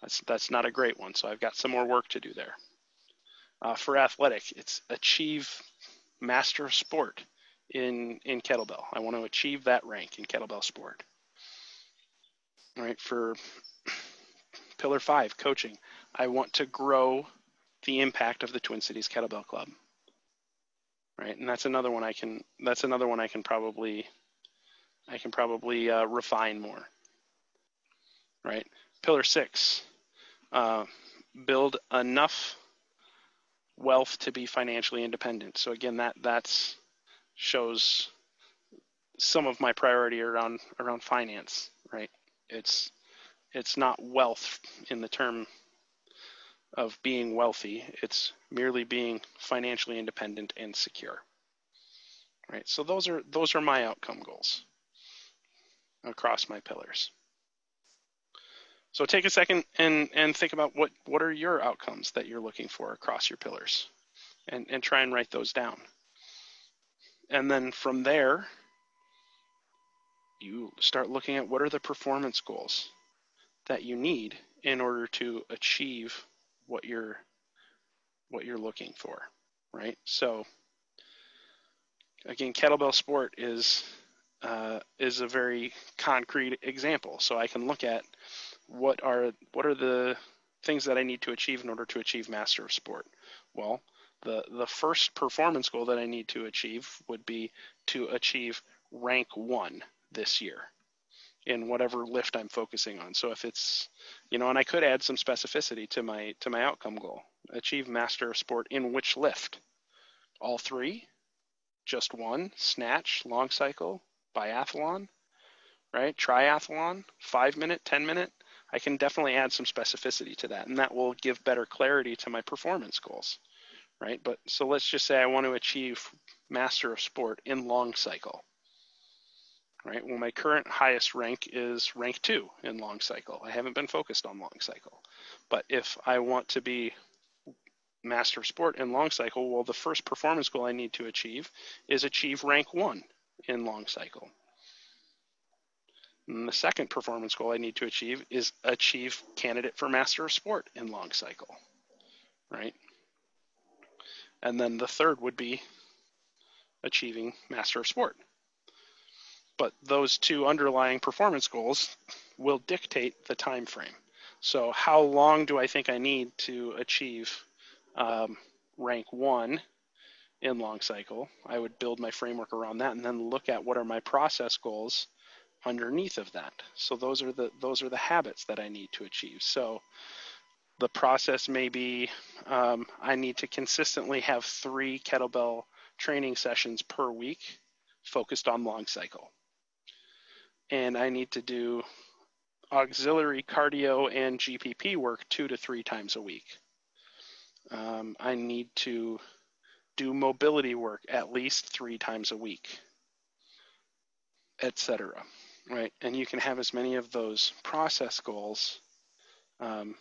That's that's not a great one, so I've got some more work to do there. Uh, for athletic, it's achieve master of sport in in kettlebell. I want to achieve that rank in kettlebell sport. All right, for pillar five, coaching, I want to grow the impact of the Twin Cities Kettlebell Club. Right, and that's another one I can. That's another one I can probably, I can probably uh, refine more. Right, pillar six, uh, build enough wealth to be financially independent. So again, that that's shows some of my priority around around finance, right? It's it's not wealth in the term of being wealthy. It's merely being financially independent and secure. Right? So those are those are my outcome goals across my pillars. So take a second and, and think about what, what are your outcomes that you're looking for across your pillars and, and try and write those down. And then from there, you start looking at what are the performance goals that you need in order to achieve what you're what you're looking for, right? So again, kettlebell sport is uh, is a very concrete example. So I can look at what are what are the things that I need to achieve in order to achieve master of sport. Well, the the first performance goal that I need to achieve would be to achieve rank one this year in whatever lift I'm focusing on. So if it's you know, and I could add some specificity to my to my outcome goal. Achieve master of sport in which lift? All three? Just one? Snatch, long cycle, biathlon, right? Triathlon, five minute, ten minute. I can definitely add some specificity to that, and that will give better clarity to my performance goals right? But so let's just say I want to achieve Master of Sport in long cycle. Right? Well, my current highest rank is rank two in long cycle. I haven't been focused on long cycle. But if I want to be Master of Sport in long cycle, well, the first performance goal I need to achieve is achieve rank one in long cycle. And the second performance goal I need to achieve is achieve candidate for Master of Sport in long cycle, right? And then the third would be achieving Master of Sport. But those two underlying performance goals will dictate the time frame. So how long do I think I need to achieve um, rank one in long cycle? I would build my framework around that and then look at what are my process goals underneath of that. So those are the those are the habits that I need to achieve. So the process may be um, I need to consistently have three kettlebell training sessions per week focused on long cycle. And I need to do auxiliary cardio and GPP work two to three times a week. Um, I need to do mobility work at least three times a week, etc. Right, and you can have as many of those process goals, um,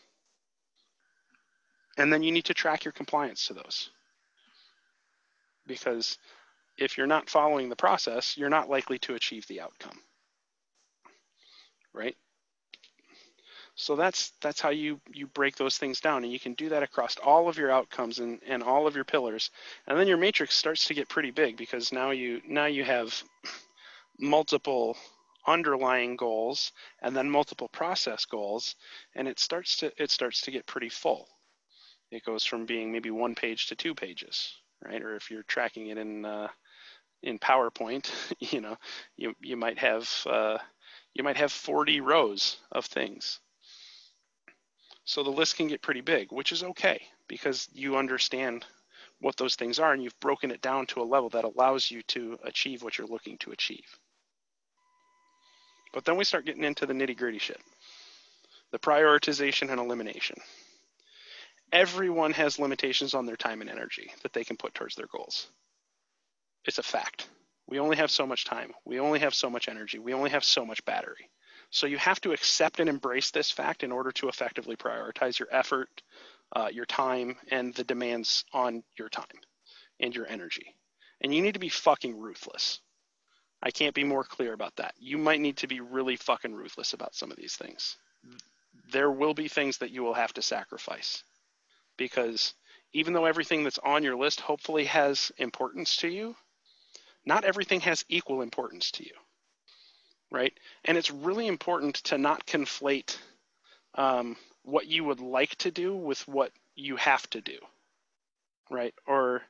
and then you need to track your compliance to those because if you're not following the process, you're not likely to achieve the outcome. Right? So that's that's how you you break those things down, and you can do that across all of your outcomes and, and all of your pillars, and then your matrix starts to get pretty big because now you now you have multiple underlying goals and then multiple process goals, and it starts to it starts to get pretty full. It goes from being maybe one page to two pages, right? Or if you're tracking it in uh, in PowerPoint, you know, you you might have uh, you might have 40 rows of things so the list can get pretty big, which is okay because you understand what those things are and you've broken it down to a level that allows you to achieve what you're looking to achieve. But then we start getting into the nitty gritty shit the prioritization and elimination. Everyone has limitations on their time and energy that they can put towards their goals. It's a fact. We only have so much time. We only have so much energy. We only have so much battery. So you have to accept and embrace this fact in order to effectively prioritize your effort, uh, your time, and the demands on your time and your energy. And you need to be fucking ruthless. I can't be more clear about that. You might need to be really fucking ruthless about some of these things. There will be things that you will have to sacrifice because even though everything that's on your list hopefully has importance to you, not everything has equal importance to you right? And it's really important to not conflate um, what you would like to do with what you have to do, right? Or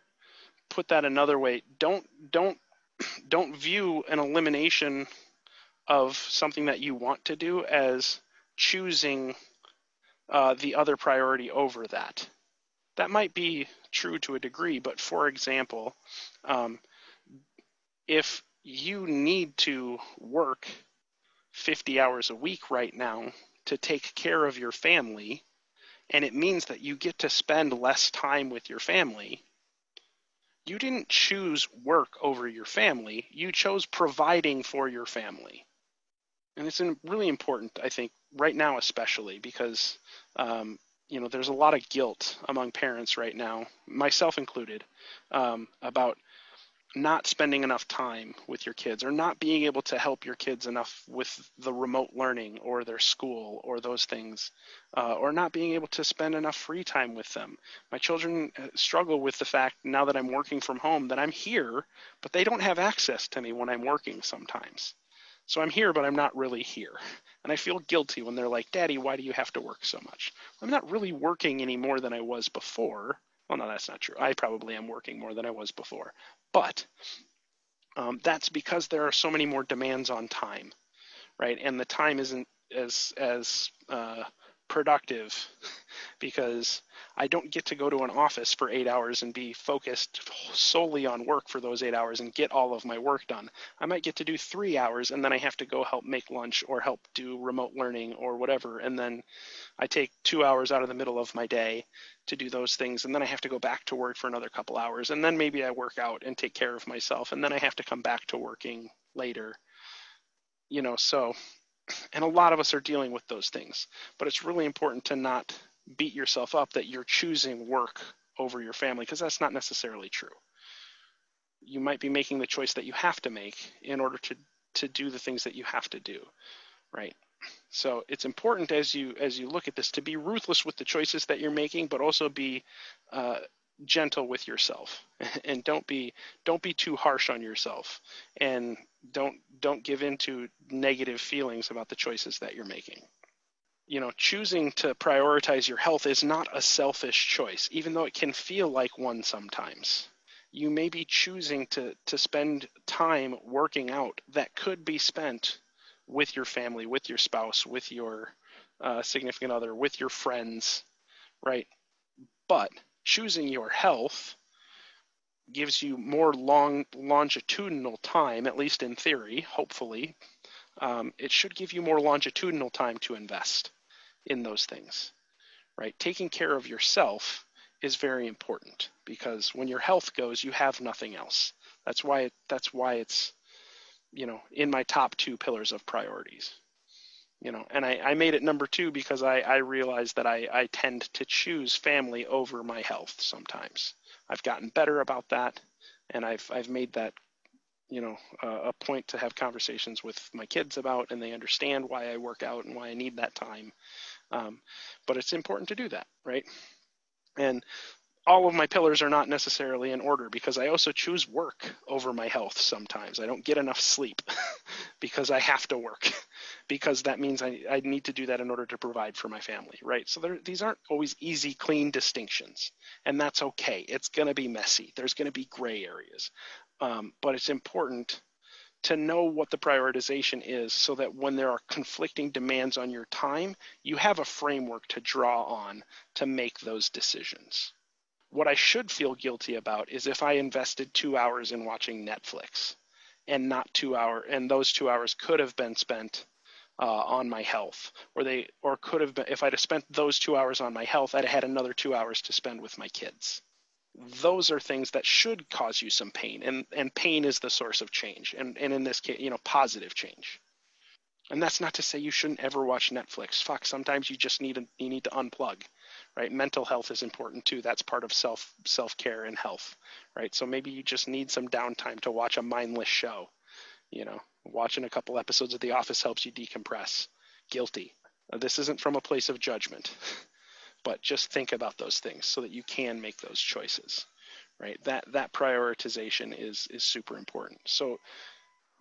put that another way, don't don't don't view an elimination of something that you want to do as choosing uh, the other priority over that. That might be true to a degree, but for example, um, if you need to work 50 hours a week right now to take care of your family, and it means that you get to spend less time with your family. You didn't choose work over your family, you chose providing for your family. And it's really important, I think, right now, especially because um, you know there's a lot of guilt among parents right now, myself included, um, about not spending enough time with your kids or not being able to help your kids enough with the remote learning or their school or those things uh, or not being able to spend enough free time with them. My children uh, struggle with the fact now that i'm working from home that i'm here but they don't have access to me when i'm working sometimes. So i'm here but i'm not really here. And i feel guilty when they're like daddy why do you have to work so much? I'm not really working any more than i was before. Well, no, that's not true. I probably am working more than I was before. But um, that's because there are so many more demands on time, right? And the time isn't as as uh, productive because I don't get to go to an office for eight hours and be focused solely on work for those eight hours and get all of my work done. I might get to do three hours and then I have to go help make lunch or help do remote learning or whatever. And then I take two hours out of the middle of my day to do those things. And then I have to go back to work for another couple hours. And then maybe I work out and take care of myself. And then I have to come back to working later. You know, so and a lot of us are dealing with those things. But it's really important to not beat yourself up that you're choosing work over your family because that's not necessarily true. You might be making the choice that you have to make in order to to do the things that you have to do, right? So it's important as you as you look at this to be ruthless with the choices that you're making, but also be uh, gentle with yourself and don't be don't be too harsh on yourself and don't don't give in to negative feelings about the choices that you're making. You know choosing to prioritize your health is not a selfish choice even though it can feel like one sometimes. You may be choosing to to spend time working out that could be spent with your family with your spouse with your uh, significant other with your friends right? But choosing your health gives you more long longitudinal time, at least in theory, hopefully. Um, it should give you more longitudinal time to invest in those things, right? Taking care of yourself is very important because when your health goes, you have nothing else. That's why it, that's why it's you know in my top two pillars of priorities you know and i, I made it number two because i, I realized that I, I tend to choose family over my health sometimes i've gotten better about that and i've i've made that you know uh, a point to have conversations with my kids about and they understand why i work out and why i need that time. Um, but it's important to do that right? And all of my pillars are not necessarily in order because I also choose work over my health sometimes. I don't get enough sleep because I have to work because that means I, I need to do that in order to provide for my family, right? So there, these aren't always easy, clean distinctions, and that's okay. It's going to be messy. There's going to be gray areas, um, but it's important to know what the prioritization is so that when there are conflicting demands on your time, you have a framework to draw on to make those decisions. What I should feel guilty about is if I invested two hours in watching Netflix and not two hours, and those two hours could have been spent uh, on my health, or they, or could have been, if I'd have spent those two hours on my health, I'd have had another two hours to spend with my kids. Those are things that should cause you some pain, and and pain is the source of change, and and in this case, you know, positive change. And that's not to say you shouldn't ever watch Netflix. Fuck, sometimes you just need a, you need to unplug right mental health is important too that's part of self self care and health right so maybe you just need some downtime to watch a mindless show you know watching a couple episodes of the office helps you decompress. Guilty. This isn't from a place of judgment but just think about those things so that you can make those choices right? That that prioritization is is super important. So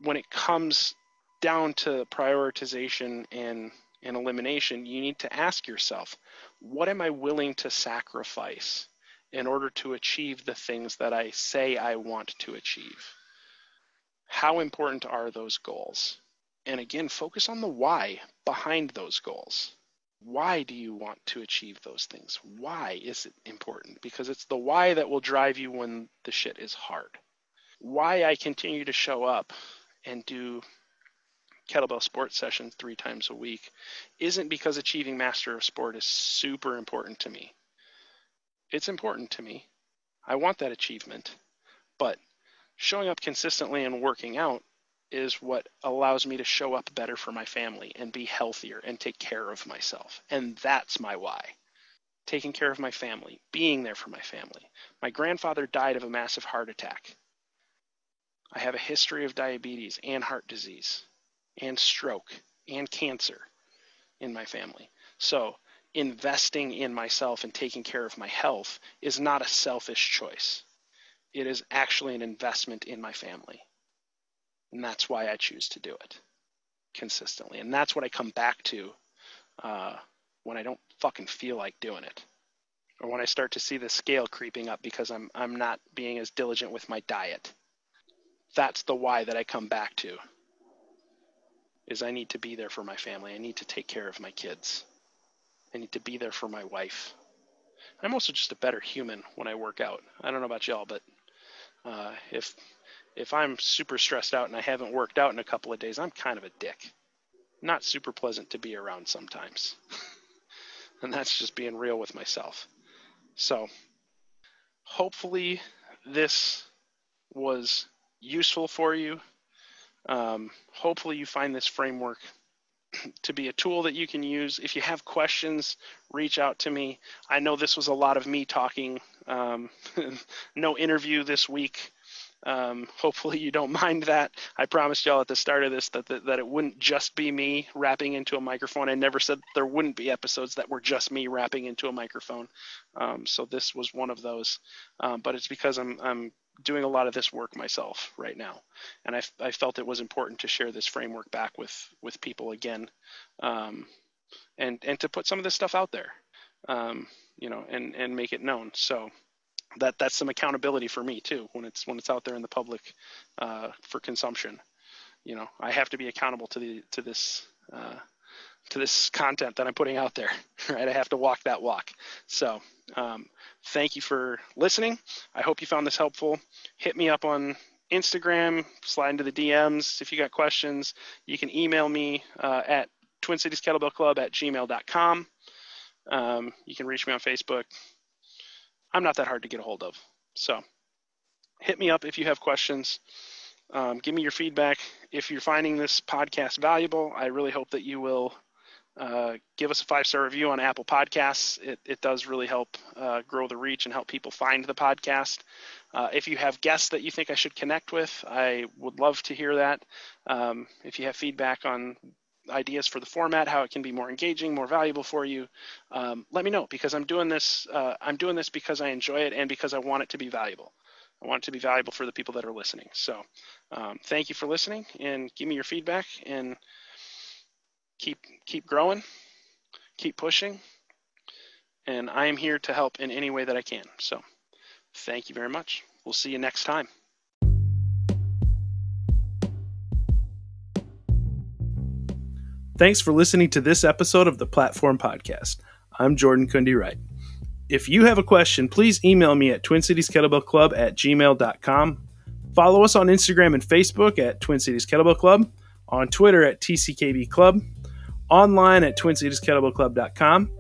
when it comes down to prioritization and and elimination, you need to ask yourself, what am I willing to sacrifice in order to achieve the things that I say I want to achieve? How important are those goals? And again, focus on the why behind those goals. Why do you want to achieve those things? Why is it important? Because it's the why that will drive you when the shit is hard. Why I continue to show up and do kettlebell sports sessions three times a week isn't because achieving master of sport is super important to me. It's important to me. I want that achievement. But showing up consistently and working out is what allows me to show up better for my family and be healthier and take care of myself. And that's my why. Taking care of my family, being there for my family. My grandfather died of a massive heart attack. I have a history of diabetes and heart disease and stroke and cancer in my family. So investing in myself and taking care of my health is not a selfish choice. It is actually an investment in my family. And that's why I choose to do it consistently. And that's what I come back to uh, when I don't fucking feel like doing it. Or when I start to see the scale creeping up because I'm I'm not being as diligent with my diet. That's the why that I come back to is I need to be there for my family. I need to take care of my kids. I need to be there for my wife. I'm also just a better human when I work out. I don't know about y'all, but uh, if if I'm super stressed out and I haven't worked out in a couple of days, I'm kind of a dick. Not super pleasant to be around sometimes. and that's just being real with myself. So, hopefully, this was useful for you. Um, hopefully, you find this framework to be a tool that you can use. If you have questions, reach out to me. I know this was a lot of me talking. Um, no interview this week. Um, hopefully you don't mind that. I promised y'all at the start of this that, that, that it wouldn't just be me rapping into a microphone. I never said there wouldn't be episodes that were just me rapping into a microphone. Um, so this was one of those. Um, but it's because I'm I'm doing a lot of this work myself right now, and I, I felt it was important to share this framework back with with people again, um, and and to put some of this stuff out there, um, you know, and and make it known. So that that's some accountability for me too when it's when it's out there in the public uh, for consumption. You know, I have to be accountable to the to this uh, to this content that I'm putting out there. Right, I have to walk that walk. So, um, thank you for listening. I hope you found this helpful. Hit me up on Instagram, slide into the DMs if you got questions. You can email me uh, at Twin Cities Kettlebell Club at gmail.com. Um, you can reach me on Facebook. I'm not that hard to get a hold of. So hit me up if you have questions. Um, give me your feedback. If you're finding this podcast valuable, I really hope that you will uh, give us a five star review on Apple Podcasts. It, it does really help uh, grow the reach and help people find the podcast. Uh, if you have guests that you think I should connect with, I would love to hear that. Um, if you have feedback on ideas for the format, how it can be more engaging, more valuable for you, um, let me know because I'm doing this. Uh, I'm doing this because I enjoy it and because I want it to be valuable. I want it to be valuable for the people that are listening. So, um, thank you for listening and give me your feedback and keep keep growing, keep pushing, and I am here to help in any way that I can. So, thank you very much. We'll see you next time. Thanks for listening to this episode of the Platform Podcast. I'm Jordan Kundi Wright. If you have a question, please email me at Twin Cities Kettlebell Club at gmail.com. Follow us on Instagram and Facebook at Twin Cities Kettlebell Club, on Twitter at TCKB Club, online at TwinCitiesKettlebellClub.com,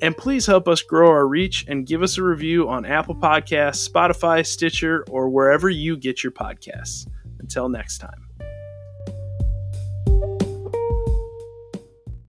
and please help us grow our reach and give us a review on Apple Podcasts, Spotify, Stitcher, or wherever you get your podcasts. Until next time.